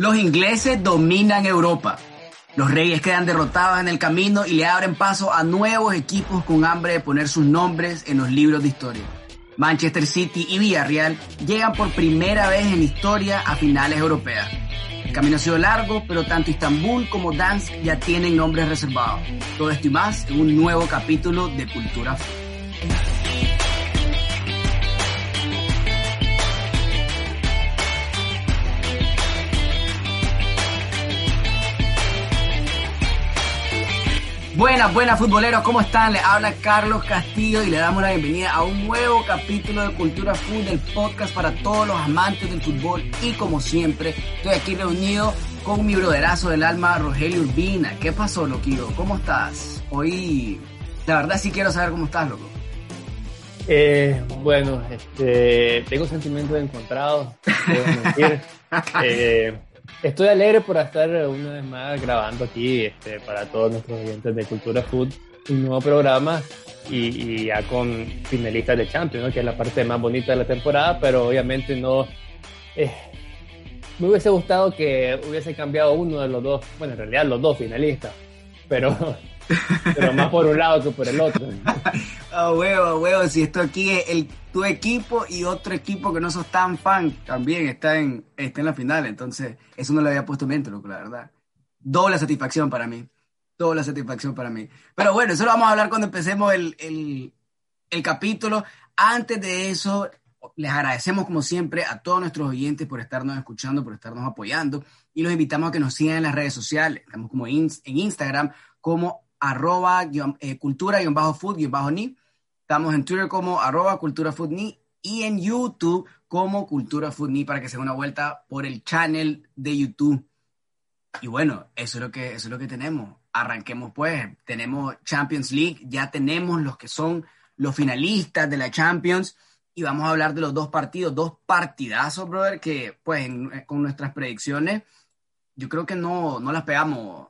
Los ingleses dominan Europa. Los reyes quedan derrotados en el camino y le abren paso a nuevos equipos con hambre de poner sus nombres en los libros de historia. Manchester City y Villarreal llegan por primera vez en historia a finales europeas. El camino ha sido largo, pero tanto Istambul como Dansk ya tienen nombres reservados. Todo esto y más en un nuevo capítulo de Cultura Buenas, buenas futboleros, ¿cómo están? Les habla Carlos Castillo y le damos la bienvenida a un nuevo capítulo de Cultura Food, del podcast para todos los amantes del fútbol. Y como siempre, estoy aquí reunido con mi broderazo del alma, Rogelio Urbina. ¿Qué pasó, Loquillo? ¿Cómo estás? Hoy, la verdad sí quiero saber cómo estás, loco. Eh, bueno, este, tengo sentimientos encontrados, mentir. eh, Estoy alegre por estar una vez más grabando aquí este, para todos nuestros oyentes de Cultura Food un nuevo programa y, ya con finalistas de Champions, que es la parte más bonita de la temporada, pero obviamente no... Eh, me hubiese gustado que hubiese cambiado uno de los dos, bueno, en realidad los dos finalistas, pero pero más por un lado que por el otro. A huevo, a huevo, si esto aquí es el, tu equipo y otro equipo que no sos tan fan también está en, está en la final, entonces eso no lo había puesto en mente, loco, la verdad. Doble satisfacción para mí, doble satisfacción para mí. Pero bueno, eso lo vamos a hablar cuando empecemos el, el, el capítulo. Antes de eso, les agradecemos como siempre a todos nuestros oyentes por estarnos escuchando, por estarnos apoyando y los invitamos a que nos sigan en las redes sociales. Estamos como en Instagram como arroba eh, cultura-food-ni. Estamos en Twitter como arroba cultura ni y en YouTube como cultura ni para que se den una vuelta por el channel de YouTube. Y bueno, eso es lo que, eso es lo que tenemos. Arranquemos pues. Tenemos Champions League, ya tenemos los que son los finalistas de la Champions y vamos a hablar de los dos partidos, dos partidazos, brother, que pues con nuestras predicciones yo creo que no, no las pegamos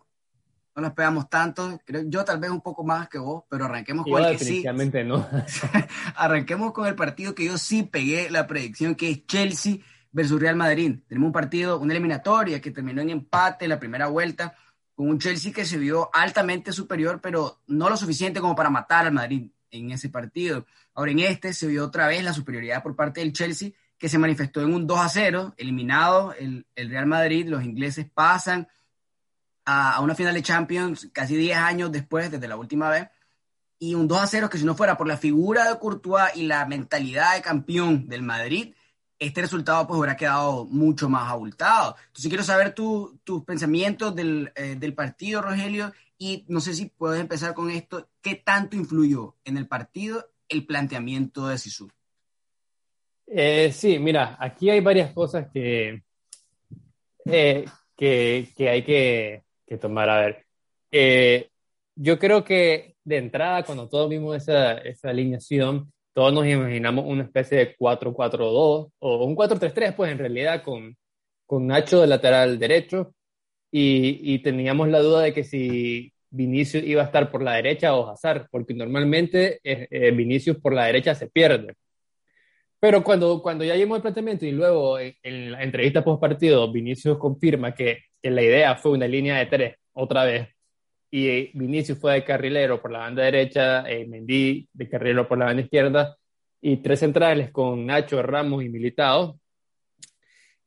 no nos pegamos tanto, creo, yo tal vez un poco más que vos, pero arranquemos con el que sí. no. arranquemos con el partido que yo sí pegué la predicción, que es Chelsea versus Real Madrid. Tenemos un partido, una eliminatoria que terminó en empate la primera vuelta, con un Chelsea que se vio altamente superior, pero no lo suficiente como para matar al Madrid en ese partido. Ahora en este se vio otra vez la superioridad por parte del Chelsea, que se manifestó en un 2 a 0, eliminado el, el Real Madrid, los ingleses pasan a, una final de Champions casi 10 años después, desde la última vez, y un 2 a 0 que si no fuera por la figura de Courtois y la mentalidad de campeón del Madrid, este resultado pues hubiera quedado mucho más abultado. Entonces quiero saber tus pensamientos del, eh, del, partido, Rogelio, y no sé si puedes empezar con esto, ¿qué tanto influyó en el partido el planteamiento de Sisu? Eh, sí, mira, aquí hay varias cosas que, eh, que, que, hay que, que tomar. A ver, eh, yo creo que de entrada, cuando todos vimos esa, esa alineación, todos nos imaginamos una especie de 4-4-2 o un 4-3-3, pues en realidad con, con Nacho de lateral derecho y, y, teníamos la duda de que si Vinicius iba a estar por la derecha o Hazard, porque normalmente eh, eh, Vinicius por la derecha se pierde. Pero cuando, cuando ya vimos el planteamiento y luego en, en la entrevista post partido, Vinicius confirma que la idea fue una línea de tres, otra vez. Y Vinicius fue de carrilero por la banda derecha, eh, Mendy de carrilero por la banda izquierda, y tres centrales con Nacho, Ramos y Militao.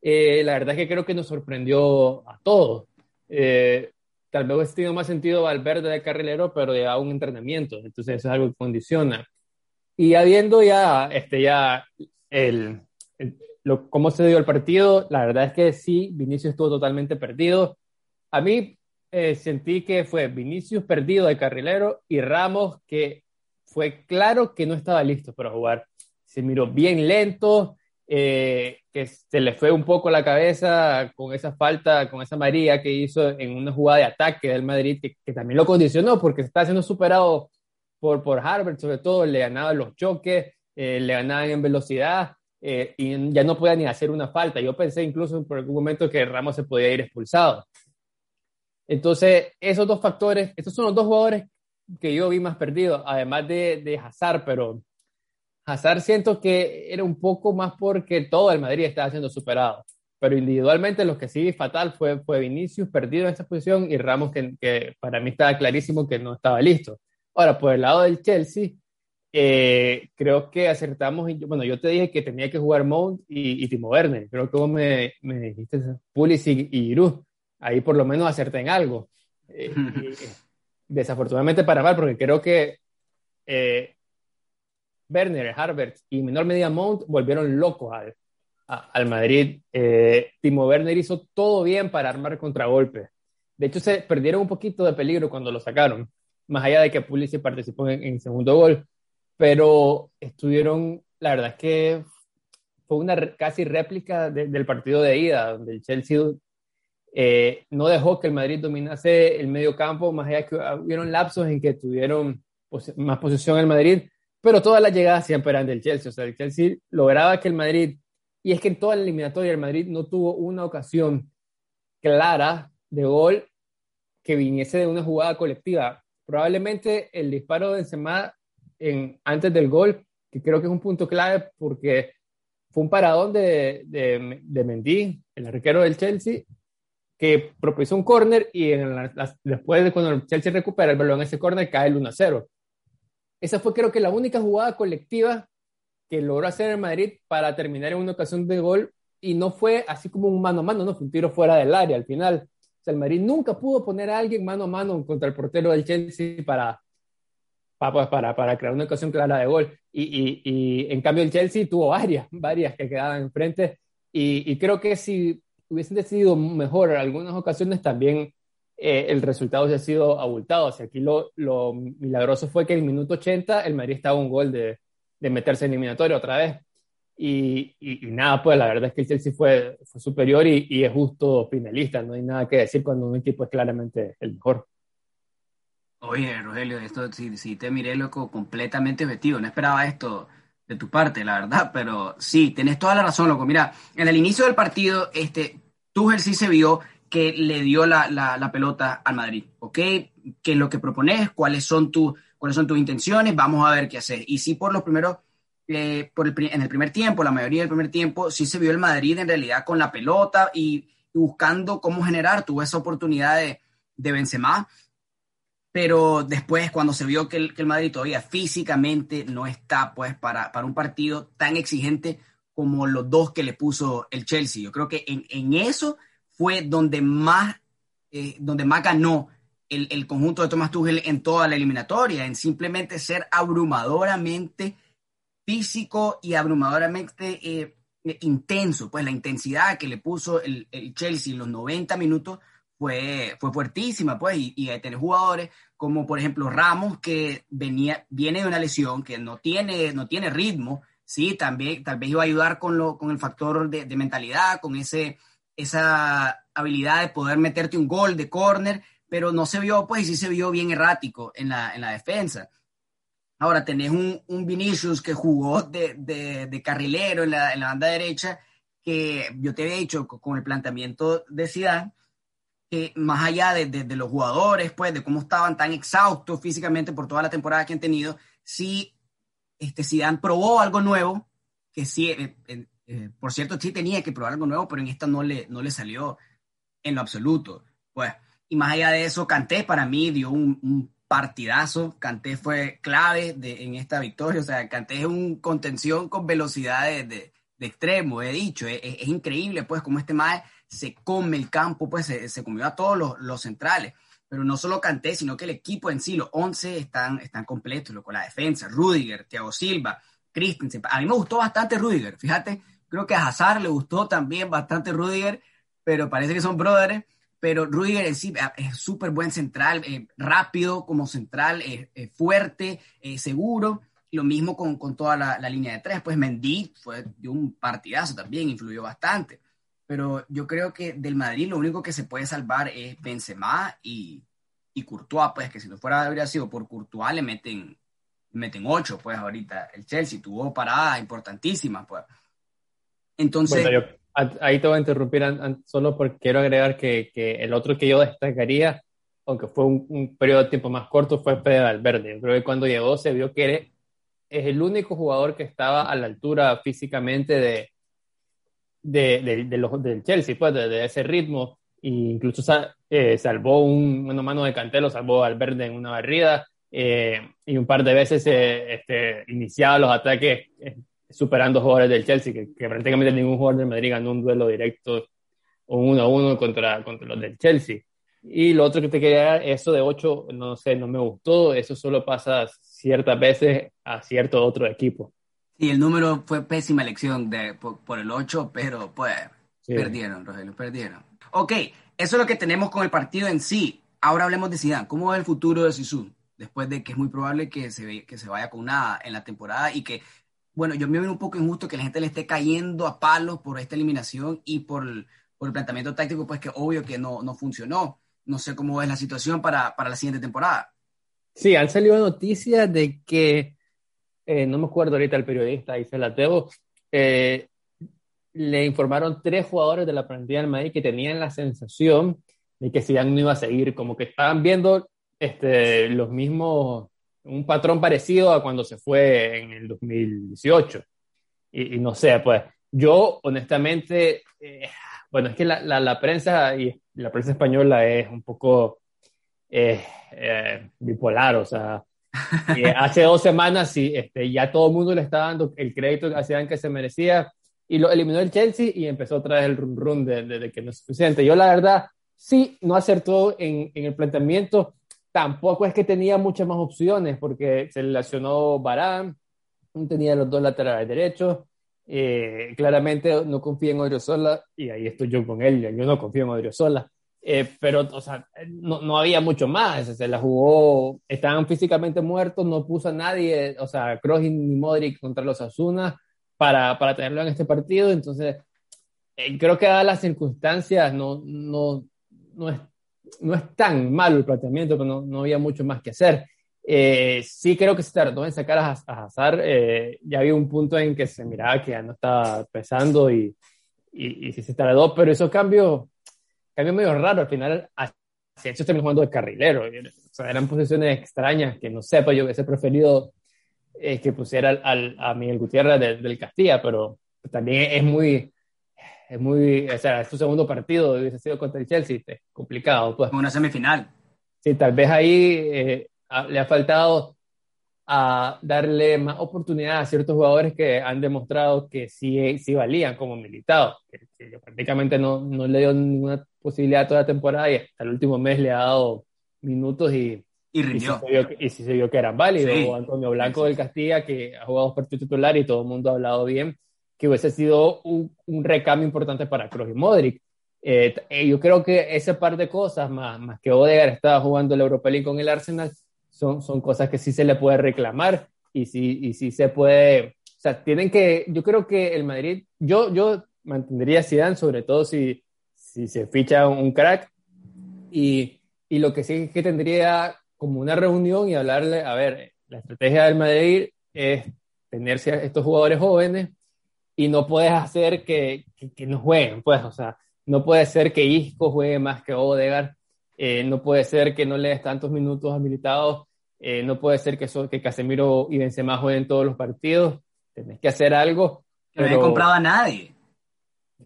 Eh, la verdad es que creo que nos sorprendió a todos. Eh, tal vez hubiese tenido más sentido Valverde de carrilero, pero a un entrenamiento, entonces eso es algo que condiciona. Y habiendo ya, este, ya el, cómo se dio el partido, la verdad es que sí, Vinicius estuvo totalmente perdido. A mí eh, sentí que fue Vinicius perdido de carrilero y Ramos que fue claro que no estaba listo para jugar. Se miró bien lento, eh, que se le fue un poco la cabeza con esa falta, con esa María que hizo en una jugada de ataque del Madrid, que, también lo condicionó porque se está siendo superado por, por Harvard, sobre todo le ganaban los choques, eh, le ganaban en velocidad eh, y ya no podía ni hacer una falta. Yo pensé incluso por algún momento que Ramos se podía ir expulsado. Entonces, esos dos factores, estos son los dos jugadores que yo vi más perdidos, además de, de Hazard, pero Hazard siento que era un poco más porque todo el Madrid estaba siendo superado. pero individualmente lo que sí fatal fue, fue Vinicius perdido en esa posición y Ramos que, que para mí estaba clarísimo que no estaba listo. Ahora, por el lado del Chelsea, eh, creo que acertamos. Bueno, yo te dije que tenía que jugar Mount y, Timo Werner. Creo que vos me, me dijiste Pulisic y Giroud. Ahí por lo menos acerté en algo. Eh, desafortunadamente para mal, porque creo que eh, Werner, Harbert y menor medida Mount volvieron locos al, al Madrid. Timo Werner hizo todo bien para armar contragolpe. De hecho, se perdieron un poquito de peligro cuando lo sacaron, más allá de que Pulisic participó en, en segundo gol pero estuvieron, la verdad es que fue una casi réplica del partido de ida, donde el Chelsea eh, no dejó que el Madrid dominase el medio campo, más allá que hubieron lapsos en que tuvieron más posesión el Madrid, pero todas las llegadas siempre eran del Chelsea, o sea, el Chelsea lograba que el Madrid, y es que en toda la eliminatoria el Madrid no tuvo una ocasión clara de gol que viniese de una jugada colectiva. Probablemente el disparo de Benzema antes del gol, que creo que es un punto clave porque fue un paradón de, de, de Mendy, el arquero del Chelsea, que propició un córner y después de cuando el Chelsea recupera el balón en ese córner cae el 1-0. Esa fue creo que la única jugada colectiva que logró hacer el Madrid para terminar en una ocasión de gol y no fue así como un mano a mano, no fue un tiro fuera del área al final. O sea, el Madrid nunca pudo poner a alguien mano a mano contra el portero del Chelsea para, pues, para, para crear una ocasión clara de gol. Y, y, y, en cambio el Chelsea tuvo varias, varias que quedaban enfrente. Y, y creo que si hubiesen decidido mejor en algunas ocasiones, también eh, el resultado hubiese sido abultado. O sea, aquí lo, lo, milagroso fue que en el minuto 80 el Madrid estaba un gol de, de meterse en eliminatorio otra vez. Y, y, nada, pues la verdad es que el Chelsea fue, fue superior y, y, es justo finalista. No hay nada que decir cuando un equipo es claramente el mejor. Oye, Rogelio, esto sí, te miré loco completamente objetivo. No esperaba esto de tu parte, la verdad, pero sí, tenés toda la razón, loco. Mira, en el inicio del partido, este, Tuchel sí se vio que le dio la, la, pelota al Madrid, ¿ok? ¿Qué es lo que propones? ¿Cuáles son, tu, ¿Cuáles son tus intenciones? Vamos a ver qué hacer. Y sí, por los primeros, eh, por el, en el primer tiempo, la mayoría del primer tiempo, sí se vio el Madrid en realidad con la pelota y, buscando cómo generar, tuvo esa oportunidad de, de Benzema, pero después cuando se vio que el, el, Madrid todavía físicamente no está pues para, para, un partido tan exigente como los dos que le puso el Chelsea. Yo creo que en, en eso fue donde más, eh, donde más ganó el, el, conjunto de Thomas Tuchel en toda la eliminatoria, en simplemente ser abrumadoramente físico y abrumadoramente eh, intenso. Pues la intensidad que le puso el, el Chelsea en los 90 minutos fue, fue fuertísima, pues, y, y tener jugadores como, por ejemplo, Ramos, que venía, viene de una lesión, que no tiene, no tiene ritmo, sí, también, tal vez iba a ayudar con, lo, con el factor de, de mentalidad, con ese, esa habilidad de poder meterte un gol de córner, pero no se vio, pues, sí se vio bien errático en la, en la defensa. Ahora tenés un, un Vinicius que jugó de, de, de carrilero en la, en la, banda derecha, que yo te había dicho con el planteamiento de Zidane, más allá de, los jugadores, pues, de cómo estaban tan exhaustos físicamente por toda la temporada que han tenido, sí, este, Zidane probó algo nuevo, que sí, eh, eh, por cierto, sí tenía que probar algo nuevo, pero en esta no le, no le salió en lo absoluto. Pues, y más allá de eso, Canté para mí dio un, partidazo. Canté fue clave en esta victoria. O sea, Canté es un contención con velocidad de, extremo, he dicho. Es, es, increíble, pues, como este más se come el campo, pues se, se comió a todos los, los, centrales. Pero no solo Canté, sino que el equipo en sí, los 11 están, están completos, con la defensa, Rudiger, Thiago Silva, Christensen. A mí me gustó bastante Rudiger, fíjate, creo que a Hazard le gustó también bastante Rudiger, pero parece que son brothers. Pero Rudiger en sí es súper buen central, eh, rápido como central, fuerte, seguro. Lo mismo con, con toda la, la, línea de tres. Pues Mendy fue dio un partidazo también, influyó bastante pero yo creo que del Madrid lo único que se puede salvar es Benzema y, y Courtois, pues que si no fuera habría sido por Courtois le meten meten ocho, pues ahorita el Chelsea tuvo paradas importantísimas, pues. Entonces... Yo, ahí te voy a interrumpir solo porque quiero agregar que, que, el otro que yo destacaría, aunque fue un, periodo de tiempo más corto, fue Pedro Valverde. Yo creo que cuando llegó se vio que es el único jugador que estaba a la altura físicamente de, de, de, del Chelsea, pues, de, ese ritmo. E incluso eh, salvó un mano mano de Cantelo, salvó al verde en una barrida eh, y un par de veces eh, este, iniciaba los ataques superando jugadores del Chelsea, que, que, prácticamente ningún jugador del Madrid ganó un duelo directo o a uno contra, contra los del Chelsea. Y lo otro que te quería dar, eso de 8, no sé, no me gustó, eso solo pasa ciertas veces a cierto otro equipo. Sí, el número fue pésima elección de, por, el 8, pero pues perdieron, Rogelio, perdieron. Ok, eso es lo que tenemos con el partido en sí. Ahora hablemos de Zidane. ¿Cómo es el futuro de Sisu? Después de que es muy probable que se, que se vaya con nada en la temporada y que, bueno, yo me veo un poco injusto que la gente le esté cayendo a palos por esta eliminación y por, por el planteamiento táctico, pues que obvio que no, no funcionó. No sé cómo es la situación para, para la siguiente temporada. Sí, han salido noticias de que eh, no me acuerdo ahorita el periodista, dice Lateo, eh, le informaron tres jugadores de la plantilla del Madrid que tenían la sensación de que Zidane no iba a seguir, como que estaban viendo este, los mismos, un patrón parecido a cuando se fue en el 2018. Y, no sé, pues yo honestamente, eh, bueno, es que la, la, prensa y la prensa española es un poco bipolar, o sea, hace dos semanas sí, este, ya todo el mundo le está dando el crédito a Zidane que se merecía y lo eliminó el Chelsea y empezó otra vez el run run de, de, que no es suficiente. Yo la verdad sí no acertó en, en, el planteamiento. Tampoco es que tenía muchas más opciones porque se lesionó Barán, tenía los dos laterales derechos. Eh, claramente no confía en Odriozola y ahí estoy yo con él. Yo no confío en Odriozola. Eh, pero, o sea, no, no, había mucho más. Se la jugó, estaban físicamente muertos, no puso a nadie, o sea, Kroos ni Modric contra los Asuna para, para tenerlo en este partido. Entonces, eh, creo que dadas las circunstancias, no, no, no, es, no es tan malo el planteamiento, pero no, no había mucho más que hacer. Eh, sí creo que se tardó en sacar a, a Hazard. ya había un punto en que se miraba que ya no estaba pesando y, y, y sí se tardó, pero esos cambios cambio medio raro. Al final, hecho terminó jugando de carrilero. O sea, eran posiciones extrañas que no sé, pues yo hubiese preferido eh, que pusiera al, a Miguel Gutiérrez del Castilla, pero también es muy, es muy, o sea, es su segundo partido, hubiese sido contra el Chelsea, es complicado. Pues. Una semifinal. Sí, tal vez ahí eh, le ha faltado a darle más oportunidad a ciertos jugadores que han demostrado que sí, sí valían como militados, que, prácticamente no, no, le dio ninguna posibilidad toda la temporada y hasta el último mes le ha dado minutos y, y rindió. Y si se vio, que eran válidos. Antonio Blanco del Castilla, que ha jugado partido titular y todo el mundo ha hablado bien, que hubiese sido un, un recambio importante para Kroos y Modric. Eh, eh, yo creo que ese par de cosas, más, más que Odegaard estaba jugando el Europa League con el Arsenal, son, son cosas que sí se le puede reclamar y sí, y sí se puede, o sea, tienen que, yo creo que el Madrid, yo, yo mantendría a Zidane, sobre todo si, si se ficha un crack, y, y lo que sí es que tendría como una reunión y hablarle, a ver, la estrategia del Madrid es tenerse a estos jugadores jóvenes y no puedes hacer que, que, no jueguen, pues, o sea, no puede ser que Isco juegue más que Odegaard, eh, no puede ser que no le des tantos minutos habilitados, eh, no puede ser que, que Casemiro y Benzema jueguen todos los partidos, tenés que hacer algo. no he comprado a nadie.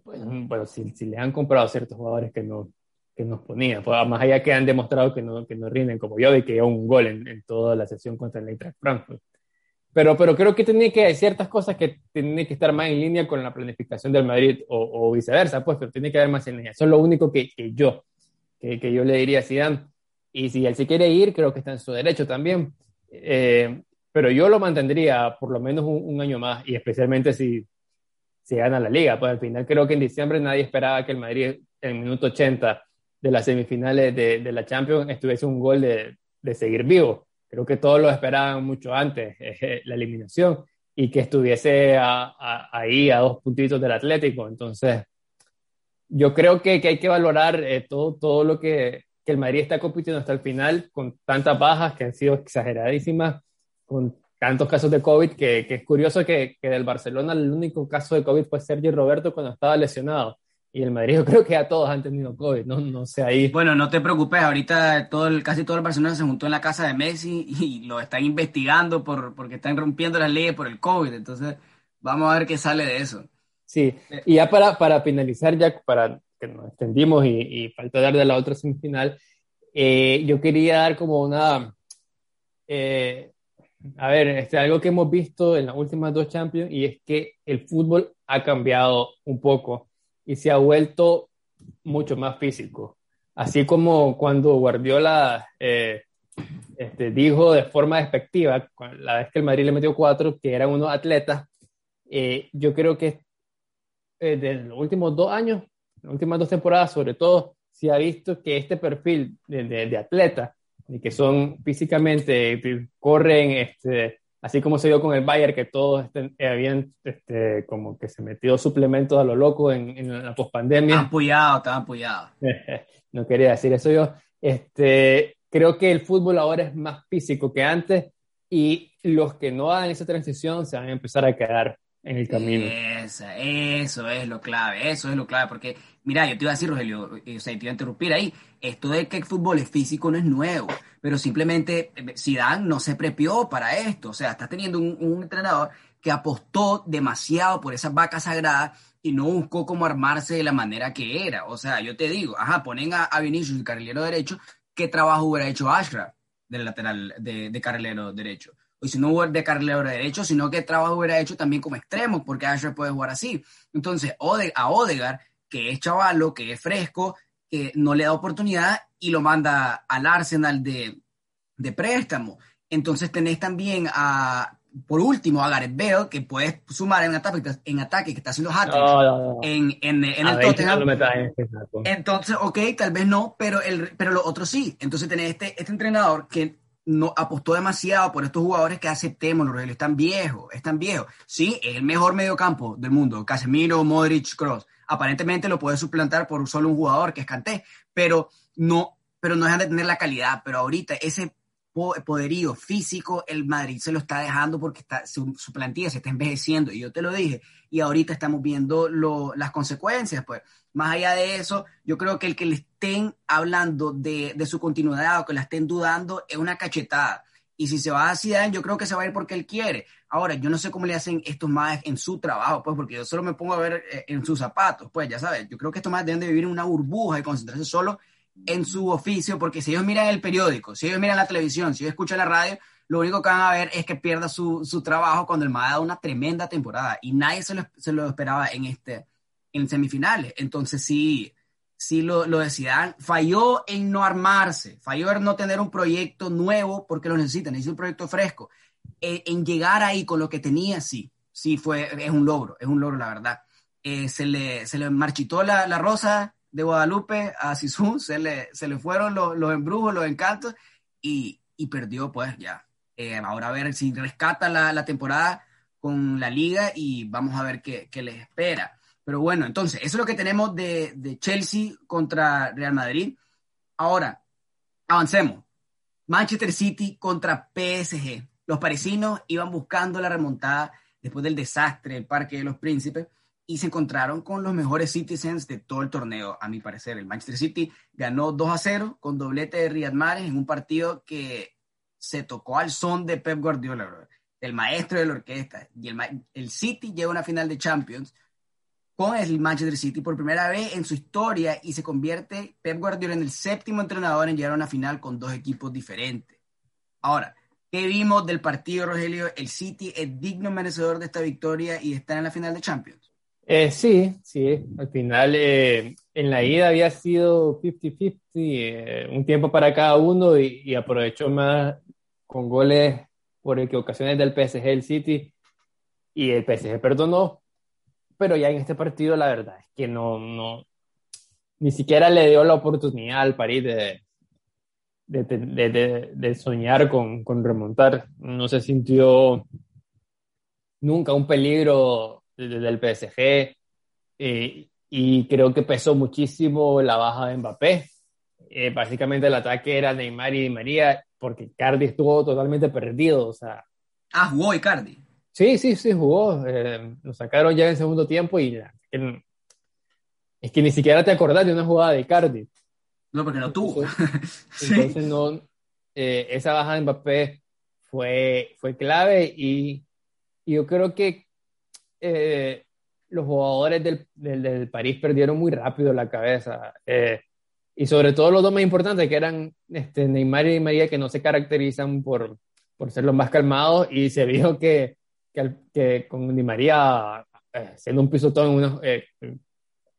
Bueno, si, si, le han comprado a ciertos jugadores que no que nos ponían, pues, más allá que han demostrado que no, que no rinden como yo, de que un gol en, en, toda la sesión contra el Eintracht Frankfurt. Pero, pero creo que tiene que hay ciertas cosas que tienen que estar más en línea con la planificación del Madrid o, o viceversa, pues, pero tiene que haber más en línea. Eso es lo único que, que yo que, yo le diría a Zidane. Y si él se quiere ir, creo que está en su derecho también. Eh, pero yo lo mantendría por lo menos un, año más, y especialmente si, si gana la liga. Pues al final creo que en diciembre nadie esperaba que el Madrid en el minuto 80 de las semifinales de, de la Champions estuviese un gol de, de, seguir vivo. Creo que todos lo esperaban mucho antes, eh, la eliminación, y que estuviese ahí a dos puntitos del Atlético. Entonces, yo creo que, que hay que valorar eh, todo, todo lo que, que, el Madrid está compitiendo hasta el final, con tantas bajas que han sido exageradísimas, con tantos casos de COVID, que, que es curioso que, que, del Barcelona el único caso de COVID fue Sergio Roberto cuando estaba lesionado. Y el Madrid yo creo que ya todos han tenido COVID, no, no sé ahí. Bueno, no te preocupes, ahorita todo el, casi todo el Barcelona se juntó en la casa de Messi y lo están investigando por, porque están rompiendo las leyes por el COVID, entonces vamos a ver qué sale de eso. Sí, y ya para, para finalizar, ya para que nos extendimos y, y falta dar de la otra semifinal, eh, yo quería dar como una, eh, a ver, este, algo que hemos visto en las últimas dos Champions y es que el fútbol ha cambiado un poco y se ha vuelto mucho más físico. Así como cuando Guardiola eh, este, dijo de forma despectiva, la vez que el Madrid le metió cuatro, que eran unos atletas, eh, yo creo que eh, de los últimos dos años, las últimas dos temporadas sobre todo, se ha visto que este perfil de, de, de atleta, y que son físicamente, corren, este, así como se dio con el Bayern, que todos este, habían este, como que se metió suplementos a lo loco en, en la pospandemia. Estaban apoyados, estaban apoyados. no quería decir eso yo. Este, creo que el fútbol ahora es más físico que antes y los que no hagan esa transición se van a empezar a quedar en el camino. Esa, eso es lo clave, eso es lo clave, porque mira, yo te iba a decir, Rogelio, o sea, te iba a interrumpir ahí, esto de que el fútbol es físico no es nuevo, pero simplemente eh, Zidane no se prepió para esto, o sea, está teniendo un, entrenador que apostó demasiado por esas vacas sagradas y no buscó cómo armarse de la manera que era. O sea, yo te digo, ajá, ponen a, a Vinicius, el carrilero derecho, ¿qué trabajo hubiera hecho Ashraf del lateral de, de carrilero derecho? O si no hubiera de carrilero derecho, sino qué trabajo hubiera hecho también como extremo, porque Ashraf puede jugar así. Entonces, Ode, a Odegar, que es chavalo, que es fresco, que no le da oportunidad y lo manda al Arsenal de, de préstamo. Entonces tenés también a, por último, a Gareth Bale, que puedes sumar en ataque, en ataque que está haciendo hat No, no, no. en, en, en el Tottenham. este. Entonces, ok, tal vez no, pero, el, pero los otros sí. Entonces tenés este, este entrenador que no apostó demasiado por estos jugadores que aceptemos, los están viejos, están viejos. Sí, el mejor mediocampo del mundo, Casemiro, Modric, Cross. Aparentemente lo puede suplantar por solo un jugador que es Kanté, pero no, pero no dejan de tener la calidad. Pero ahorita ese poderío físico, el Madrid se lo está dejando porque está, su, su plantilla se está envejeciendo. Y yo te lo dije, y ahorita estamos viendo lo- las consecuencias, pues. Más allá de eso, yo creo que el que le estén hablando de, de su continuidad o que la estén dudando es una cachetada. Y si se va a Zidane, yo creo que se va a ir porque él quiere. Ahora, yo no sé cómo le hacen estos más en su trabajo, pues, porque yo solo me pongo a ver eh, en sus zapatos, pues, ya sabes. Yo creo que estos más deben de vivir en una burbuja y concentrarse solo en su oficio, porque si ellos miran el periódico, si ellos miran la televisión, si ellos escuchan la radio, lo único que van a ver es que pierda su, su trabajo cuando el MAD dado una tremenda temporada y nadie se lo, se lo esperaba en este en semifinales. Entonces sí, sí lo, lo de Zidane falló en no armarse, falló en no tener un proyecto nuevo porque lo necesita, necesita un proyecto fresco. Eh, en llegar ahí con lo que tenía, sí, sí fue, es un logro, es un logro la verdad. Eh, se, le, se le marchitó la, la rosa de Guadalupe a Sisu, se le, se le fueron los, los embrujos, los encantos y, y perdió pues ya. Eh, ahora a ver si rescata la, la, temporada con la liga y vamos a ver qué, qué les espera. Pero bueno, entonces, eso es lo que tenemos de, de Chelsea contra Real Madrid. Ahora, avancemos. Manchester City contra PSG. Los parisinos iban buscando la remontada después del desastre del Parque de los Príncipes y se encontraron con los mejores Citizens de todo el torneo, a mi parecer. El Manchester City ganó 2 a 0 con doblete de Riyad Mahrez en un partido que se tocó al son de Pep Guardiola, el maestro de la orquesta. Y el, el City llega a una final de Champions con el Manchester City por primera vez en su historia y se convierte Pep Guardiola en el séptimo entrenador en llegar a una final con dos equipos diferentes. Ahora, ¿qué vimos del partido, Rogelio? ¿El City es digno merecedor de esta victoria y estar en la final de Champions? Eh, sí, sí. Al final, eh, en la ida había sido 50-50, eh, un tiempo para cada uno y, aprovechó más con goles por equivocaciones del PSG, el City, y el PSG perdonó pero ya en este partido la verdad es que no, no ni siquiera le dio la oportunidad al París de, de, de, de, de soñar con, con, remontar. No se sintió nunca un peligro desde el PSG eh, y creo que pesó muchísimo la baja de Mbappé. Eh, básicamente el ataque era Neymar y Di María porque Cardi estuvo totalmente perdido. O sea, ah, jugó Icardi. Sí, sí, sí, jugó. Eh, lo sacaron ya en el segundo tiempo y que, es que ni siquiera te acordás de una jugada de Icardi. No, porque no tuvo. Entonces, sí. entonces no, eh, esa baja de Mbappé fue, fue clave y, y yo creo que eh, los jugadores del, del, París perdieron muy rápido la cabeza. Eh, y sobre todo los dos más importantes, que eran este, Neymar y María, que no se caracterizan por, por ser los más calmados. Y se vio que, que, que con Di María, eh, siendo un pisotón en eh,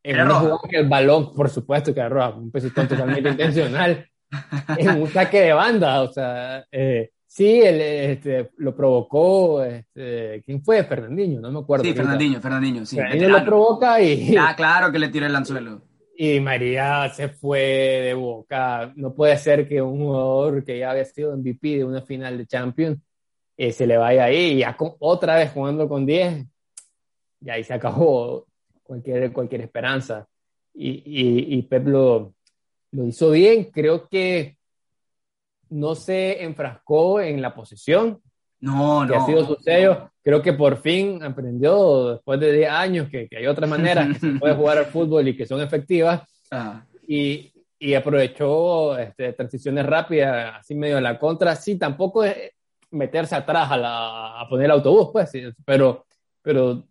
en una jugada que el balón, por supuesto que era un pisotón totalmente intencional, en un saque de banda. O sea, eh, Sí, el, este, lo provocó, este, ¿quién fue? Fernandinho, no me acuerdo. Sí, Fernandinho, Fernandinho, sí. Fernandinho lo provoca y... Ah, claro que le tiró el anzuelo. Y María se fue de boca. No puede ser que un jugador que ya había sido MVP de una final de Champions eh, se le vaya ahí y ya otra vez jugando con 10, y ahí se acabó cualquier, cualquier esperanza. Y, y, y Pep lo, lo hizo bien. Creo que no se enfrascó en la posesión. No, que no. ha sido su sello. Creo que por fin aprendió, después de 10 años, que, hay otras maneras que se puede jugar al fútbol y que son efectivas. Ah. Y, y, aprovechó este, transiciones rápidas, así medio de la contra. Sí, tampoco es meterse atrás a, la, a poner el autobús, pues, pero, pero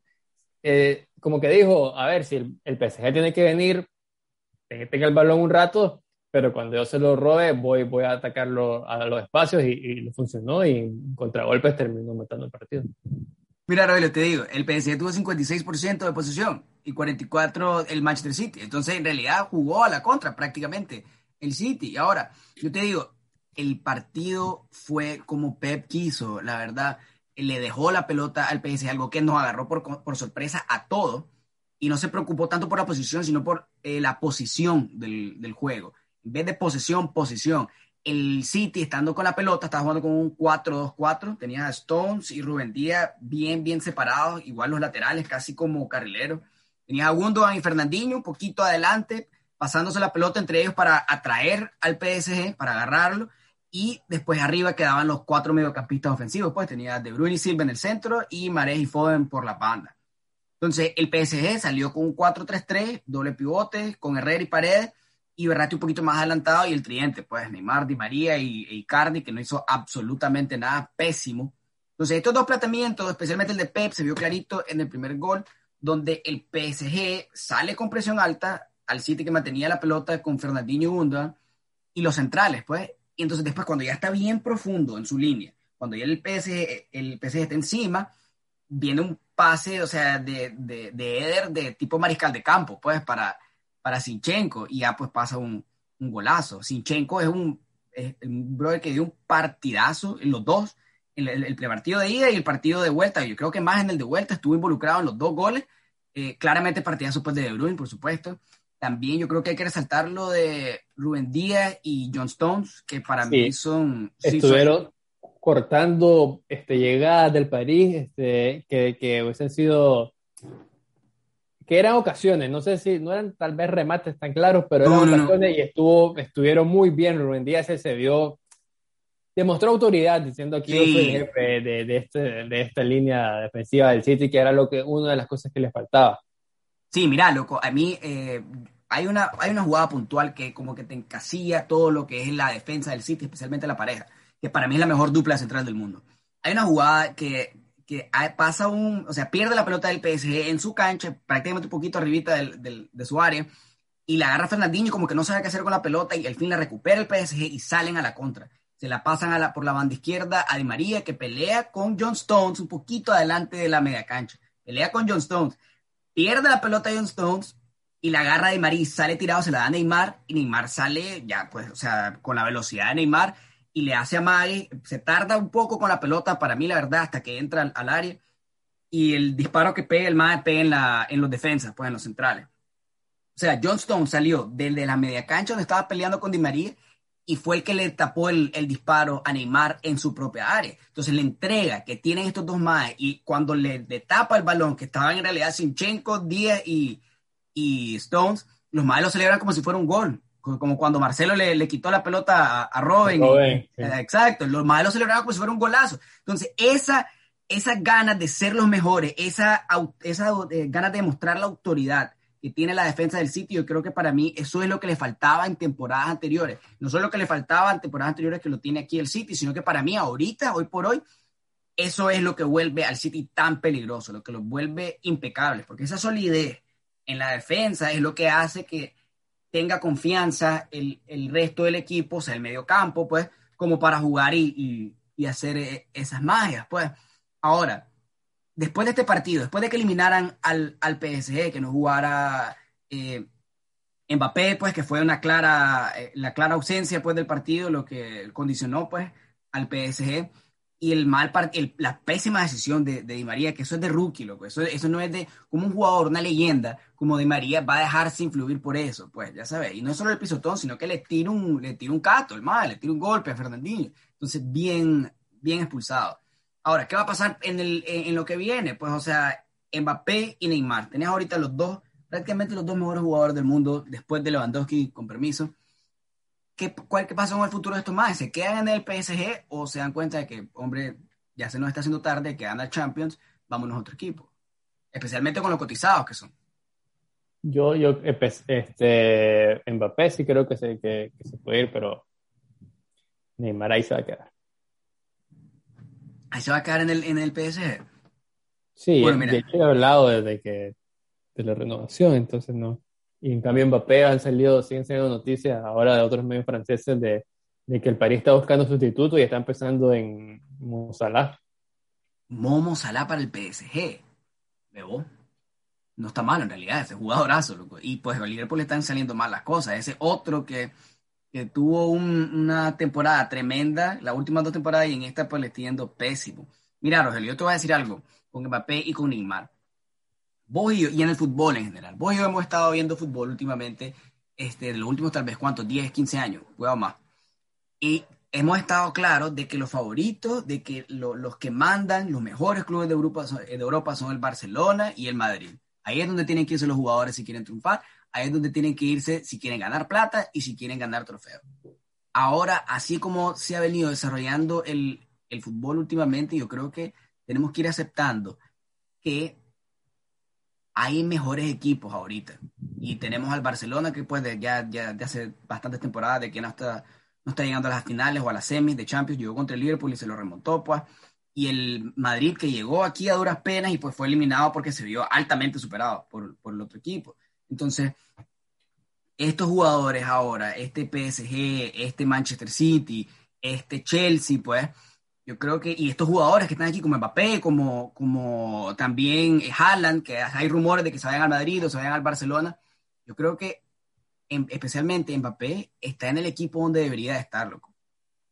eh, como que dijo, a ver, si el, el PSG tiene que venir, tenga el balón un rato, pero cuando yo se lo robe, voy, voy a atacarlo a los espacios y, y funcionó y en contragolpes terminó matando el partido. Mira, Rogelio, te digo, el PSG tuvo 56% de posesión y 44% el Manchester City. Entonces, en realidad jugó a la contra prácticamente el City. Y ahora, yo te digo, el partido fue como Pep quiso, la verdad. Le dejó la pelota al PSG, algo que nos agarró por, por sorpresa a todo. Y no se preocupó tanto por la posición, sino por eh, la posición del, del juego en vez de posesión, posición. El City, estando con la pelota, estaba jugando con un 4-2-4. Tenía a Stones y Rubén Díaz bien, bien separados, igual los laterales, casi como carrileros. Tenía a Gundogan y Fernandinho un poquito adelante, pasándose la pelota entre ellos para atraer al PSG, para agarrarlo. Y después arriba quedaban los cuatro mediocampistas ofensivos. Pues tenía De Bruyne y Silva en el centro y Marés y Foden por la banda. Entonces el PSG salió con un 4-3-3, doble pivote, con Herrera y Paredes y Berratti un poquito más adelantado y el tridente, pues Neymar, Di María y, y Icardi, que no hizo absolutamente nada, pésimo. Entonces, estos dos planteamientos, especialmente el de Pep, se vio clarito en el primer gol, donde el PSG sale con presión alta al City que mantenía la pelota con Fernandinho Gundogan, y los centrales, pues. Y entonces después, cuando ya está bien profundo en su línea, cuando ya el PSG, el PSG está encima, viene un pase, o sea, de, de, de Eder de tipo mariscal de campo, pues, para para Sinchenko y ya pues pasa un, un golazo. Sinchenko es un, es un brother que dio un partidazo en los dos, en el, el, partido de ida y el partido de vuelta. Yo creo que más en el de vuelta estuvo involucrado en los dos goles. Eh, claramente partidazo pues de De Bruyne, por supuesto. También yo creo que hay que resaltar lo de Rubén Díaz y John Stones, que para sí. mí son... Estuvieron sí, son... cortando este, llegadas del París, este, que, que hubiesen sido que eran ocasiones, no sé si no eran tal vez remates tan claros, pero eran no, no, ocasiones no. y estuvo, estuvieron muy bien. Rubén Díaz se vio, demostró autoridad diciendo aquí sí. yo soy el jefe de, de, este, de esta línea defensiva del City, que era lo que una de las cosas que le faltaba. Sí, mira, loco, a mí eh, hay, una, hay una jugada puntual que como que te encasilla todo lo que es la defensa del City, especialmente la pareja, que para mí es la mejor dupla central del mundo. Hay una jugada que que pasa un, o sea, pierde la pelota del PSG en su cancha, prácticamente un poquito arribita del, del, de su área, y la agarra Fernandinho como que no sabe qué hacer con la pelota y al fin la recupera el PSG y salen a la contra. Se la pasan por la banda izquierda a Di María que pelea con John Stones un poquito adelante de la media cancha. Pelea con John Stones, pierde la pelota John Stones y la agarra Di María sale tirado, se la da a Neymar y Neymar sale ya pues, o sea, con la velocidad de Neymar y le hace a Magui, se tarda un poco con la pelota, para mí la verdad, hasta que entra al, al área, y el disparo que pega el Magui pega en, la, en los defensas, pues en los centrales. O sea, John Stone salió desde la media cancha donde estaba peleando con Di María y fue el que le tapó el, el disparo a Neymar en su propia área. Entonces le entrega que tienen estos dos más y cuando le, le, tapa el balón, que estaban en realidad Sinchenko, Díaz y, y Stones, los más lo celebran como si fuera un gol como cuando Marcelo le, le quitó la pelota a, a Robin. Robin y, sí. Exacto, los malos celebraban como si fuera un golazo. Entonces, esa, esas ganas de ser los mejores, esa, esa eh, ganas de demostrar la autoridad que tiene la defensa del sitio, yo creo que para mí eso es lo que le faltaba en temporadas anteriores. No solo lo que le faltaba en temporadas anteriores que lo tiene aquí el City, sino que para mí ahorita, hoy por hoy, eso es lo que vuelve al City tan peligroso, lo que los vuelve impecables, porque esa solidez en la defensa es lo que hace que tenga confianza el, el resto del equipo, o sea, el medio campo, pues, como para jugar y, y, hacer eh, esas magias, pues. Ahora, después de este partido, después de que eliminaran al, al PSG, que no jugara eh, Mbappé, pues, que fue una clara, eh, la clara ausencia, pues, del partido, lo que condicionó, pues, al PSG, y el mal el, la pésima decisión de, de, Di María, que eso es de rookie, loco. Eso, eso no es de como un jugador, una leyenda como Di María va a dejarse influir por eso, pues ya sabes. Y no solo el pisotón, sino que le tira un, le tira un cato, el mal, le tira un golpe a Fernandinho. Entonces, bien, bien expulsado. Ahora, ¿qué va a pasar en, el, en, lo que viene? Pues, o sea, Mbappé y Neymar. Tenés ahorita los dos, prácticamente los dos mejores jugadores del mundo después de Lewandowski, con permiso. ¿Qué, cuál, ¿qué pasa con el futuro de estos más? ¿Se quedan en el PSG o se dan cuenta de que, hombre, ya se nos está haciendo tarde, que anda Champions, vámonos a otro equipo? Especialmente con los cotizados que son. Yo, yo, este, Mbappé sí creo que se, que, se puede ir, pero Neymar ahí se va a quedar. Ahí se va a quedar en el, en el PSG. Sí, bueno, mira. de hecho he hablado desde que de la renovación, entonces no. Y en cambio Mbappé han salido, siguen saliendo noticias ahora de otros medios franceses de, de que el París está buscando sustituto y está empezando en Mo. Momo Salah para el PSG. No está mal en realidad, ese jugadorazo, loco. Y pues al Liverpool le están saliendo mal las cosas. Ese otro que, que tuvo una temporada tremenda, las últimas dos temporadas, y en esta pues le estoy yendo pésimo. Mira, Rogelio, yo te voy a decir algo con Mbappé y con Neymar vos y y en el fútbol en general, vos y yo hemos estado viendo fútbol últimamente, este, los últimos tal vez, ¿cuántos? 10, 15 años, cuidado más. Y hemos estado claros de que los favoritos, de que los que mandan, los mejores clubes de Europa, son, de Europa son el Barcelona y el Madrid. Ahí es donde tienen que irse los jugadores si quieren triunfar, ahí es donde tienen que irse si quieren ganar plata y si quieren ganar trofeos. Ahora, así como se ha venido desarrollando el, el fútbol últimamente, yo creo que tenemos que ir aceptando que hay mejores equipos ahorita. Y tenemos al Barcelona que pues ya, ya de hace bastantes temporadas de que no está, no está llegando a las finales o a las semis de Champions, llegó contra el Liverpool y se lo remontó pues. Y el Madrid que llegó aquí a duras penas y pues fue eliminado porque se vio altamente superado por, por el otro equipo. Entonces, estos jugadores ahora, este PSG, este Manchester City, este Chelsea, pues yo creo que, y estos jugadores que están aquí, como Mbappé, como, como también Haaland, que hay rumores de que se vayan al Madrid o se vayan al Barcelona, yo creo que especialmente Mbappé está en el equipo donde debería estar, loco.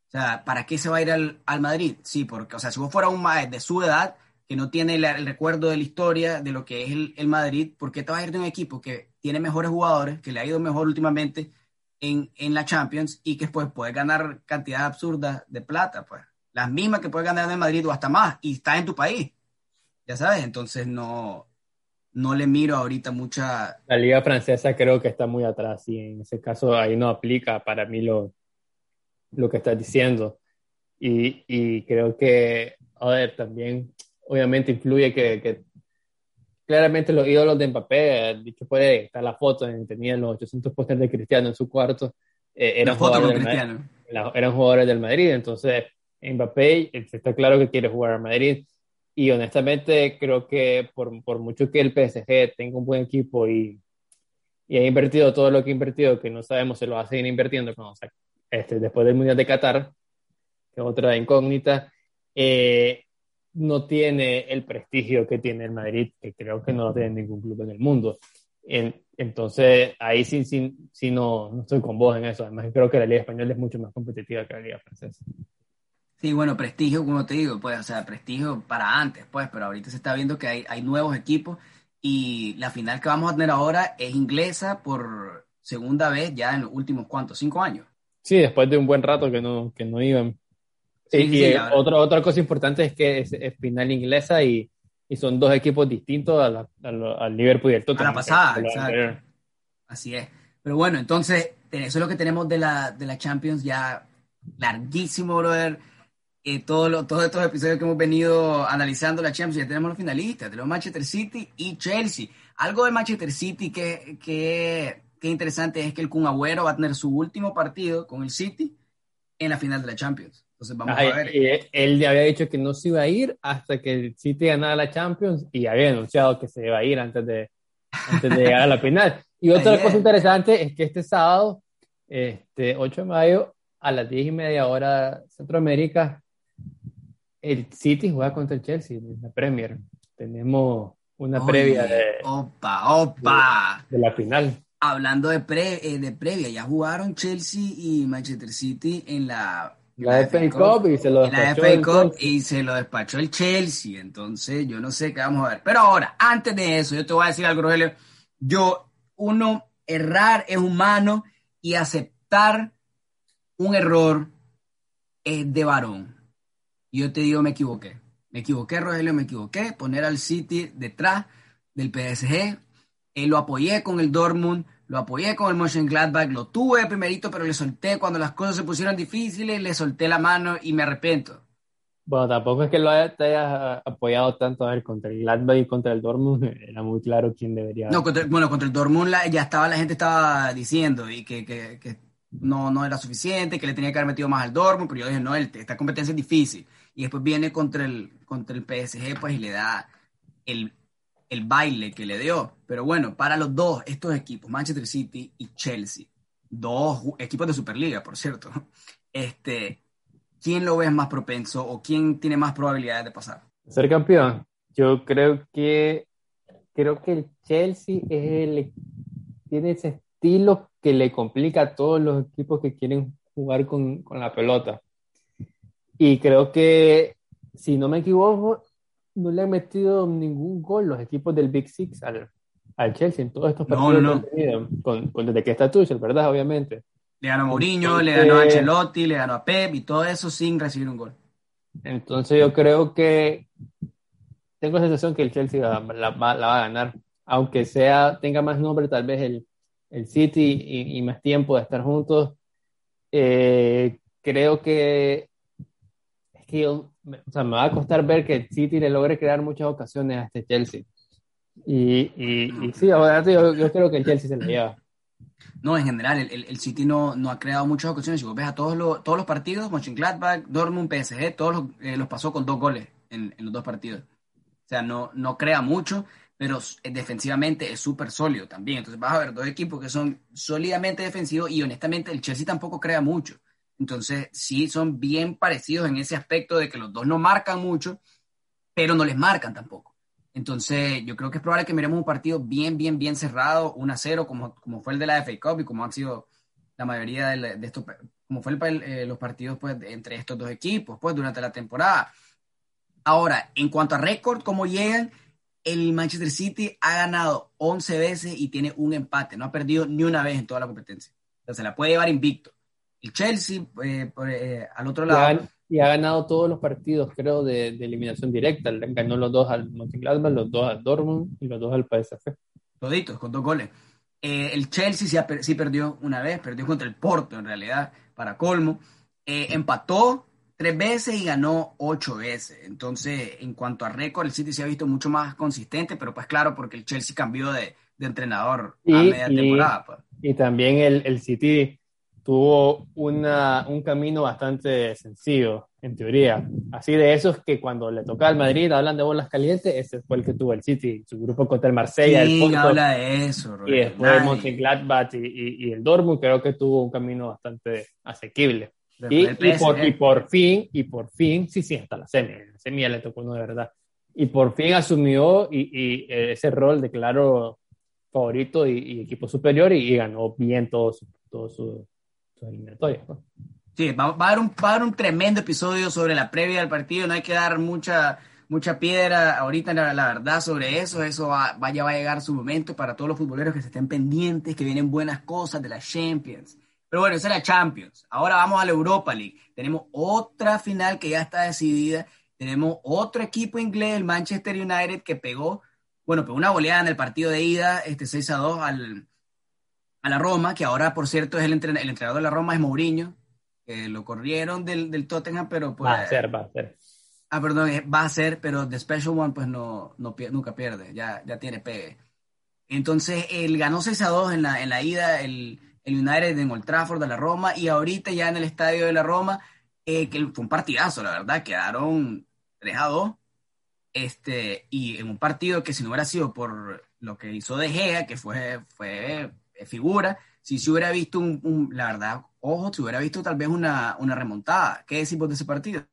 O sea, ¿para qué se va a ir al, al Madrid? Sí, porque, o sea, si vos fuera un más de su edad, que no tiene el, recuerdo de la historia de lo que es el, el, Madrid, ¿por qué te vas a ir de un equipo que tiene mejores jugadores, que le ha ido mejor últimamente en, en la Champions y que después puede ganar cantidad absurda de plata, pues? Las mismas que puedes ganar en Madrid o hasta más, y está en tu país. Ya sabes, entonces no, no le miro ahorita mucha... La liga francesa creo que está muy atrás y en ese caso ahí no aplica para mí lo, lo que estás diciendo. Y, y creo que, a ver, también obviamente influye que, que claramente los ídolos de Mbappé, dicho puede estar la foto, tenían los 800 pósteres de Cristiano en su cuarto, eh, eran, jugadores del, eran jugadores del Madrid, entonces Mbappé está claro que quiere jugar a Madrid y honestamente creo que por, por, mucho que el PSG tenga un buen equipo y, y ha invertido todo lo que ha invertido, que no sabemos si lo va a seguir invirtiendo este, después del Mundial de Qatar, que es otra incógnita, eh, no tiene el prestigio que tiene el Madrid, que creo que no lo tiene ningún club en el mundo. entonces, ahí sí, sí, sí no, no estoy con vos en eso. Además, creo que la Liga Española es mucho más competitiva que la Liga Francesa. Sí, bueno, prestigio, como te digo, pues, o sea, prestigio para antes, pues, pero ahorita se está viendo que hay, hay nuevos equipos y la final que vamos a tener ahora es inglesa por segunda vez ya en los últimos, ¿cuántos? ¿Cinco años? Sí, después de un buen rato que no, que no iban. Sí, y sí, otra, otra cosa importante es que es, final inglesa y, y, son dos equipos distintos al Liverpool y el Tottenham. A la pasada, exacto. Así es. Pero bueno, entonces, eso es lo que tenemos de la, de la Champions ya larguísimo, brother eh, todo todos estos episodios que hemos venido analizando la Champions, ya tenemos los finalistas, tenemos Manchester City y Chelsea. Algo de Manchester City que, que, que interesante es que el Kun Agüero va a tener su último partido con el City en la final de la Champions. Entonces vamos a ver. él había dicho que no se iba a ir hasta que el City ganara la Champions y había anunciado que se iba a ir antes de, antes de llegar a la final. Y otra cosa interesante es que este sábado, este 8 de mayo, a las 10 y media hora Centroamérica, el City juega contra el Chelsea en la Premier. Tenemos una previa de, opa, opa. De, la final. Hablando de, eh, de previa, ya jugaron Chelsea y Manchester City en la la, FA Cup y se lo despachó y se lo despachó el Chelsea. Entonces, yo no sé qué vamos a ver. Pero ahora, antes de eso, yo te voy a decir algo, Rogelio. Yo, uno, errar es humano y aceptar un error es de varón. Yo te digo, me equivoqué. Me equivoqué, Rogelio, me equivoqué. Poner al City detrás del PSG. Eh, lo apoyé con el Dortmund, lo apoyé con el Motion Gladbach, lo tuve primerito, pero le solté cuando las cosas se pusieron difíciles, le solté la mano y me arrepiento. Bueno, tampoco es que lo hayas, hayas apoyado tanto a ver contra el Gladbach y contra el Dortmund, era muy claro quién debería. No, bueno, contra el Dortmund ya estaba, la gente estaba diciendo y que, que, que, no, no era suficiente, que le tenía que haber metido más al Dortmund, pero yo dije, no, esta competencia es difícil. Y después viene contra el, contra el PSG, pues, y le da el, el baile que le dio. Pero bueno, para los dos, estos equipos, Manchester City y Chelsea, dos equipos de Superliga, por cierto, este, ¿quién lo ves más propenso o quién tiene más probabilidades de pasar? Ser campeón. Yo creo que creo que el Chelsea es el, tiene ese estilo que le complica a todos los equipos que quieren jugar con, con la pelota. Y creo que, si no me equivoco, no le han metido ningún gol los equipos del Big Six al, al Chelsea en todos estos partidos no, no. Con, con, desde que está Tuchel, ¿verdad? Obviamente. Le ganó a Mourinho, le ganó a Ancelotti, le ganó a Pep y todo eso sin recibir un gol. Entonces yo creo que tengo la sensación que el Chelsea la, la, va a ganar, aunque sea tenga más nombre tal vez el, el City y, y, más tiempo de estar juntos. Eh, creo que o sea, me va a costar ver que el City le logre crear muchas ocasiones a este Chelsea. Y, y, sí, yo, yo, creo que el Chelsea se lo lleva. No, en general, el, el, City no, no, ha creado muchas ocasiones. Si vos ves a todos los, todos los partidos, Mönchengladbach, Dortmund, PSG, todos los, eh, los pasó con dos goles en, los dos partidos. O sea, no, no crea mucho, pero defensivamente es súper sólido también. Entonces vas a ver dos equipos que son sólidamente defensivos y honestamente el Chelsea tampoco crea mucho. Entonces, sí, son bien parecidos en ese aspecto de que los dos no marcan mucho, pero no les marcan tampoco. Entonces, yo creo que es probable que miremos un partido bien, bien, bien cerrado, 1 a 0, como, como fue el de la FA Cup y como han sido la mayoría de, de estos, como fue eh, los partidos pues, entre estos dos equipos pues, durante la temporada. Ahora, en cuanto a récord, cómo llegan, el Manchester City ha ganado 11 veces y tiene un empate, no ha perdido ni una vez en toda la competencia. O se la puede llevar invicto el Chelsea, eh, eh, al otro lado. Y ha, ganado todos los partidos, creo, de, eliminación directa. Ganó los dos al Mönchengladbach, los dos al Dortmund y los dos al PSV. Toditos, con dos goles. Eh, el Chelsea sí, sí, perdió una vez, perdió contra el Porto, en realidad, para colmo. empató tres veces y ganó ocho veces. Entonces, en cuanto a récord, el City se ha visto mucho más consistente, pero pues claro, porque el Chelsea cambió de, entrenador a media temporada. Pues. Y también el, el City tuvo una, un camino bastante sencillo, en teoría. Así de esos que cuando le toca al Madrid, hablan de bolas calientes, ese fue el que tuvo el City, su grupo contra el Marsella, sí, el habla de eso, Y después Mönchengladbach y, y, y, el Dortmund, creo que tuvo un camino bastante asequible. Y, y, por, y, por, fin, y por fin, sí, sí, hasta la semi, la semi ya le tocó uno de verdad. Y por fin asumió y, y ese rol de claro favorito y, equipo superior y, ganó bien todo su, su Sí, va, a haber un, va un tremendo episodio sobre la previa del partido, no hay que dar mucha, mucha piedra ahorita, la, la verdad, sobre eso, eso va, vaya, va a llegar su momento para todos los futboleros que se estén pendientes, que vienen buenas cosas de la Champions. Pero bueno, esa es la Champions. Ahora vamos a la Europa League. Tenemos otra final que ya está decidida. Tenemos otro equipo inglés, el Manchester United, que pegó, bueno, pegó una goleada en el partido de ida, este 6 a 2 al, a la Roma, que ahora, por cierto, es el, el entrenador de la Roma, es Mourinho, que lo corrieron del, del Tottenham, pero pues... Va a ser, va a ser. Ah, perdón, eh, va a ser, pero The Special One pues no, no nunca pierde, ya, ya tiene pegue. Entonces, él ganó 6 a 2 en la, en la ida el, el United en Old Trafford de la Roma y ahorita ya en el estadio de la Roma, eh, que fue un partidazo, la verdad, quedaron 3 a 2. Este, y en un partido que si no hubiera sido por lo que hizo De Gea, que fue, fue figura, si se hubiera visto un, la verdad, ojo, se hubiera visto tal vez una, una remontada. ¿Qué decimos de ese partido?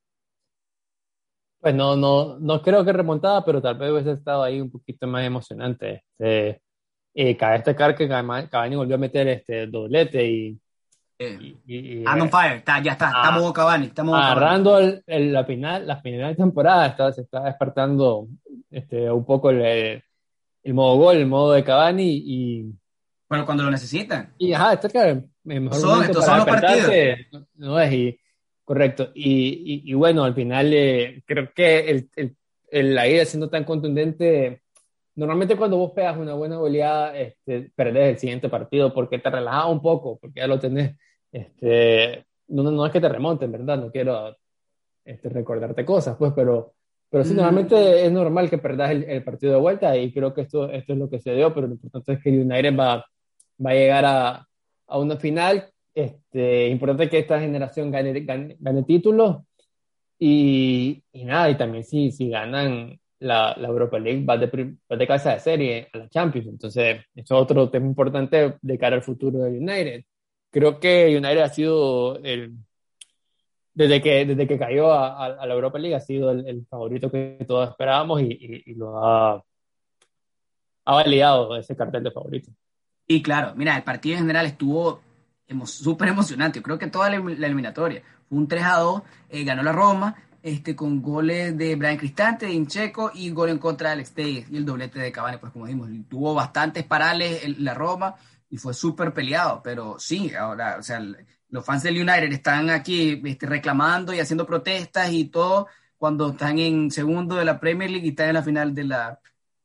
Pues no, no, no creo que remontada, pero tal vez hubiese estado ahí un poquito más emocionante. Este, eh, cabe destacar que Cavani volvió a meter este doblete y. Eh, y, fire, está, ya está, ah, estamos Cavani. Estamos agarrando el, la, final, la final de temporada, está, se está despertando este, un poco el, el, modo gol, el modo de Cavani y. Bueno, cuando lo necesitan. Y ajá, está claro. Son, estos son los partidos. No es, y, correcto. Y, y, bueno, al final eh, creo que el, el, la ida siendo tan contundente normalmente cuando vos pegas una buena goleada, este, perdés el siguiente partido porque te relajas un poco, porque ya lo tenés. Este, no, no es que te remonten, ¿verdad? No quiero este, recordarte cosas, pues, pero, pero sí, normalmente es normal que perdas el, partido de vuelta y creo que esto, esto es lo que se dio, pero lo importante es que United va, va a llegar a, a una final. Este, importante que esta generación gane, gane, títulos y, y, nada, y también si, si ganan la, la Europa League va de, va de casa de serie a la Champions. Entonces, eso es otro tema importante de cara al futuro de United. Creo que United ha sido el, desde que, desde que cayó a, a, la Europa League, ha sido el, el favorito que todos esperábamos y, y, lo ha, ha validado ese cartel de favorito. Y claro, mira, el partido en general estuvo súper emocionante. Yo creo que toda la, eliminatoria fue un 3 a 2, eh, ganó la Roma, este, con goles de Brian Cristante, de Incheco y gol en contra de Alex y el doblete de Cavani, pues como dijimos, tuvo bastantes parales la Roma y fue súper peleado, pero sí, ahora, o sea, los fans del United están aquí este, reclamando y haciendo protestas y todo cuando están en segundo de la Premier League y están en la final de la,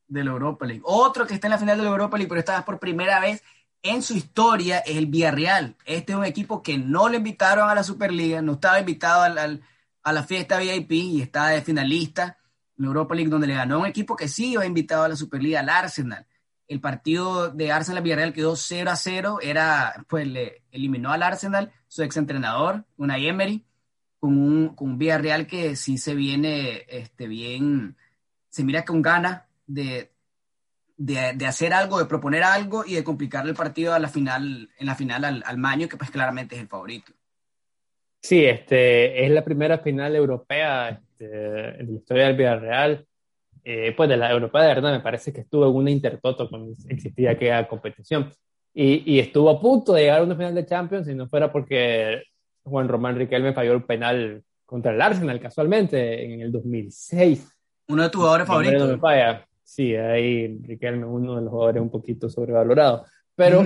de la Europa League. Otro que está en la final de la Europa League, pero esta vez por primera vez en su historia, es el Villarreal. Este es un equipo que no le invitaron a la Superliga, no estaba invitado a la fiesta VIP y está de finalista en Europa League, donde le ganó un equipo que sí iba invitado a la Superliga, al Arsenal. El partido de Arsenal Villarreal quedó 0 a 0, era, pues le eliminó al Arsenal su exentrenador, Unai Emery, con un, con un Villarreal que sí se viene este, bien, se mira con ganas de, de, hacer algo, de proponer algo y de complicarle el partido a la final, en la final al, al Maño, que pues claramente es el favorito. Sí, este, es la primera final europea este, en la historia del Villarreal. Eh, pues de la europea de verdad me parece que estuvo en una intertoto cuando existía aquella competición. Y, y, estuvo a punto de llegar a una final de Champions si no fuera porque Juan Román Riquelme falló el penal contra el Arsenal casualmente en el 2006. Uno de tus jugadores favoritos. Sí, ahí Riquelme, uno de los jugadores un poquito sobrevalorado. Pero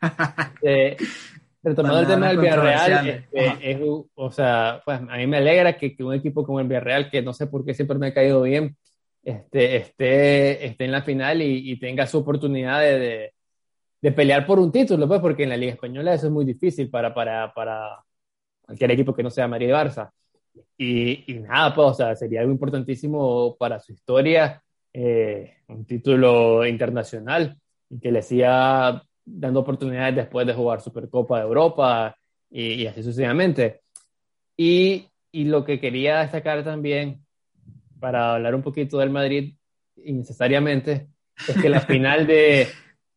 eh, Retomando el tema del Villarreal, este, es, o sea, pues a mí me alegra que, que, un equipo como el Villarreal, que no sé por qué siempre me ha caído bien, este, esté, esté en la final y, y tenga su oportunidad de, de, pelear por un título, pues, porque en la Liga Española eso es muy difícil para, para, para cualquier equipo que no sea María y Barça. Y, y, nada, pues, o sea, sería algo importantísimo para su historia, eh, un título internacional, y que le siga dando oportunidades después de jugar Supercopa de Europa y, así sucesivamente. Y, y, lo que quería destacar también, para hablar un poquito del Madrid, innecesariamente, es que la final de,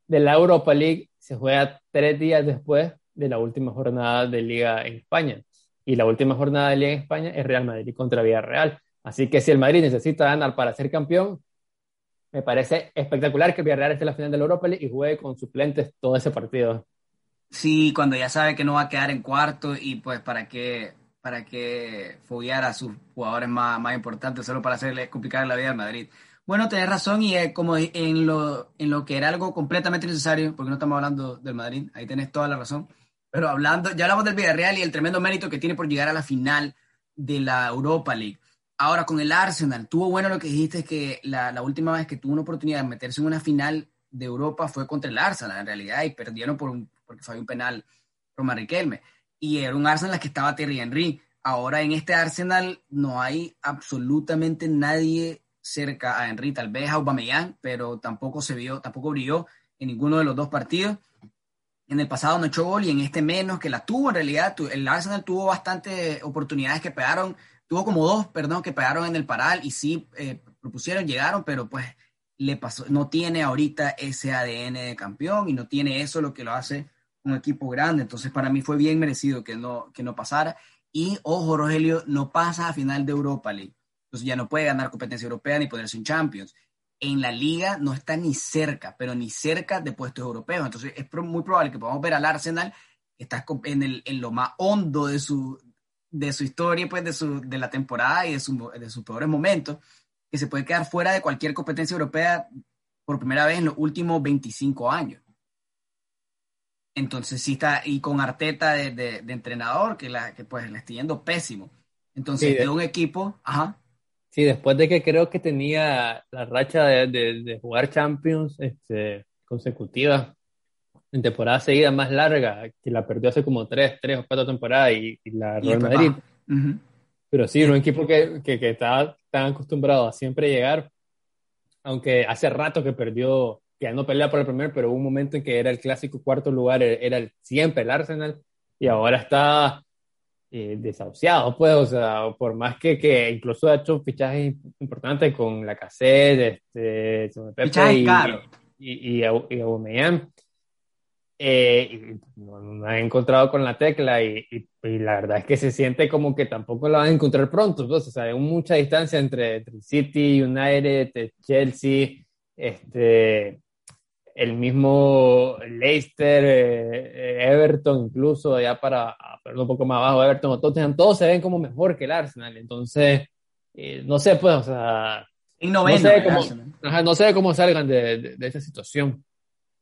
de la Europa League se juega tres días después de la última jornada de Liga en España. Y la última jornada de Liga en España es Real Madrid contra Villarreal. Así que si el Madrid necesita ganar para ser campeón, me parece espectacular que Villarreal esté en la final de la Europa League y juegue con suplentes todo ese partido. Sí, cuando ya sabe que no va a quedar en cuarto y pues para qué para que foguear a sus jugadores más, más importantes solo para hacerle complicar la vida al Madrid. Bueno, tenés razón y es como en lo, en lo que era algo completamente necesario, porque no estamos hablando del Madrid, ahí tenés toda la razón, pero hablando, ya hablamos del Villarreal y el tremendo mérito que tiene por llegar a la final de la Europa League. Ahora, con el Arsenal, tuvo bueno lo que dijiste, que la, última vez que tuvo una oportunidad de meterse en una final de Europa fue contra el Arsenal, en realidad, y perdieron por un, porque fue un penal Roma Riquelme. Y era un Arsenal que estaba Terry Henry. Ahora en este Arsenal no hay absolutamente nadie cerca a Henry, tal vez a Aubameyang, pero tampoco se vio, tampoco brilló en ninguno de los dos partidos. En el pasado no echó gol y en este menos, que la tuvo en realidad. El Arsenal tuvo bastantes oportunidades que pegaron, tuvo como dos, perdón, que pegaron en el paral y sí eh, propusieron, llegaron, pero pues le pasó, no tiene ahorita ese ADN de campeón y no tiene eso lo que lo hace un equipo grande. Entonces para mí fue bien merecido que no, que no pasara. Y ojo, Rogelio, no pasa a final de Europa League. Entonces ya no puede ganar competencia europea ni ponerse en Champions. En la liga no está ni cerca, pero ni cerca de puestos europeos. Entonces es muy probable que podamos ver al Arsenal que está en, el, en lo más hondo de su, de su historia, pues de, su, de la temporada y de, su, de sus peores momentos, que se puede quedar fuera de cualquier competencia europea por primera vez en los últimos 25 años. Entonces sí está, y con Arteta de, de, entrenador, que, la, que pues le está yendo pésimo. Entonces, de, un equipo, ajá. Sí, después de que creo que tenía la racha de, jugar Champions este, consecutiva, en temporada seguida más larga, que la perdió hace como tres, tres o cuatro temporadas y, la Real Madrid. Pero sí, un equipo que, que, que está tan acostumbrado a siempre llegar, aunque hace rato que perdió que no pelea por el primer, pero hubo un momento en que era el clásico cuarto lugar, e-, era el, siempre el Arsenal, y ahora está eh, desahuciado, pues, o sea, por más que, que incluso ha hecho fichajes importantes con la cassette, este, Pepe y, y, y, y, eh, no, no, han encontrado con la tecla y, la verdad es que se siente como que tampoco la van a encontrar pronto, pues, o sea, hay mucha distancia entre, entre City, United, Chelsea, este, el mismo Leicester, eh, eh, Everton, incluso ya para verlo un poco más abajo, Everton o Tottenham, todos se ven como mejor que el Arsenal. Entonces, eh, no sé, pues, o sea. no, sé cómo, no sé cómo salgan de, de, esa situación.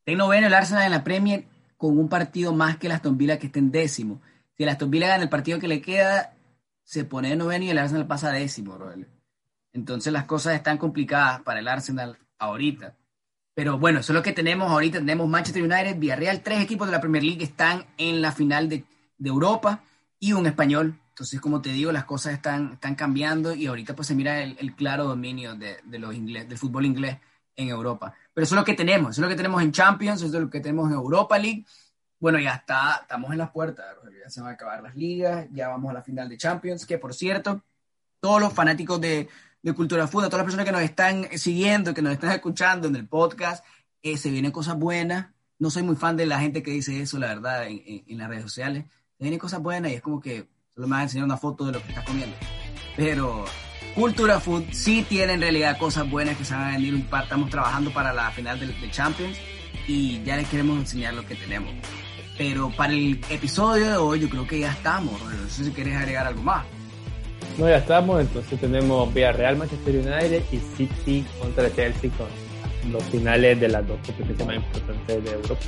En noveno el Arsenal en la Premier con un partido más que el Aston Villa que está en décimo. Si el Aston Villa gana el partido que le queda, se pone de noveno y el Arsenal pasa a décimo, Entonces las cosas están complicadas para el Arsenal ahorita. Pero bueno, eso es lo que tenemos ahorita. Tenemos Manchester United, Villarreal, tres equipos de la Premier League están en la final de, Europa y un español. Entonces, como te digo, las cosas están, están cambiando y ahorita pues se mira el, claro dominio de, los inglés, del fútbol inglés en Europa. Pero eso es lo que tenemos, eso es lo que tenemos en Champions, eso es lo que tenemos en Europa League. Bueno, ya está, estamos en las puertas, ya se van a acabar las ligas, ya vamos a la final de Champions, que por cierto, todos los fanáticos de, de Cultura Food, a todas las personas que nos están siguiendo, que nos están escuchando en el podcast, eh, se vienen cosas buenas. No soy muy fan de la gente que dice eso, la verdad, en, en, las redes sociales. Se vienen cosas buenas y es como que solo me van a enseñar una foto de lo que estás comiendo. Pero Cultura Food sí tiene en realidad cosas buenas que se van a venir. Estamos trabajando para la final del, Champions y ya les queremos enseñar lo que tenemos. Pero para el episodio de hoy yo creo que ya estamos. No sé si quieres agregar algo más. No, ya estamos, entonces tenemos Villarreal, Manchester United y City contra Chelsea con los finales de las dos competiciones más importantes de Europa.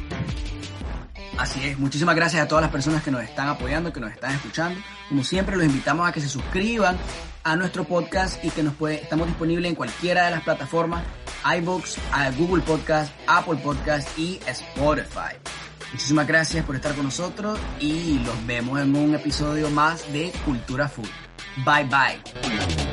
Así es, muchísimas gracias a todas las personas que nos están apoyando, que nos están escuchando. Como siempre, los invitamos a que se suscriban a nuestro podcast y que nos puede, estamos disponibles en cualquiera de las plataformas, iBooks, Google Podcast, Apple Podcast y Spotify. Muchísimas gracias por estar con nosotros y los vemos en un episodio más de Cultura Food. Bye bye.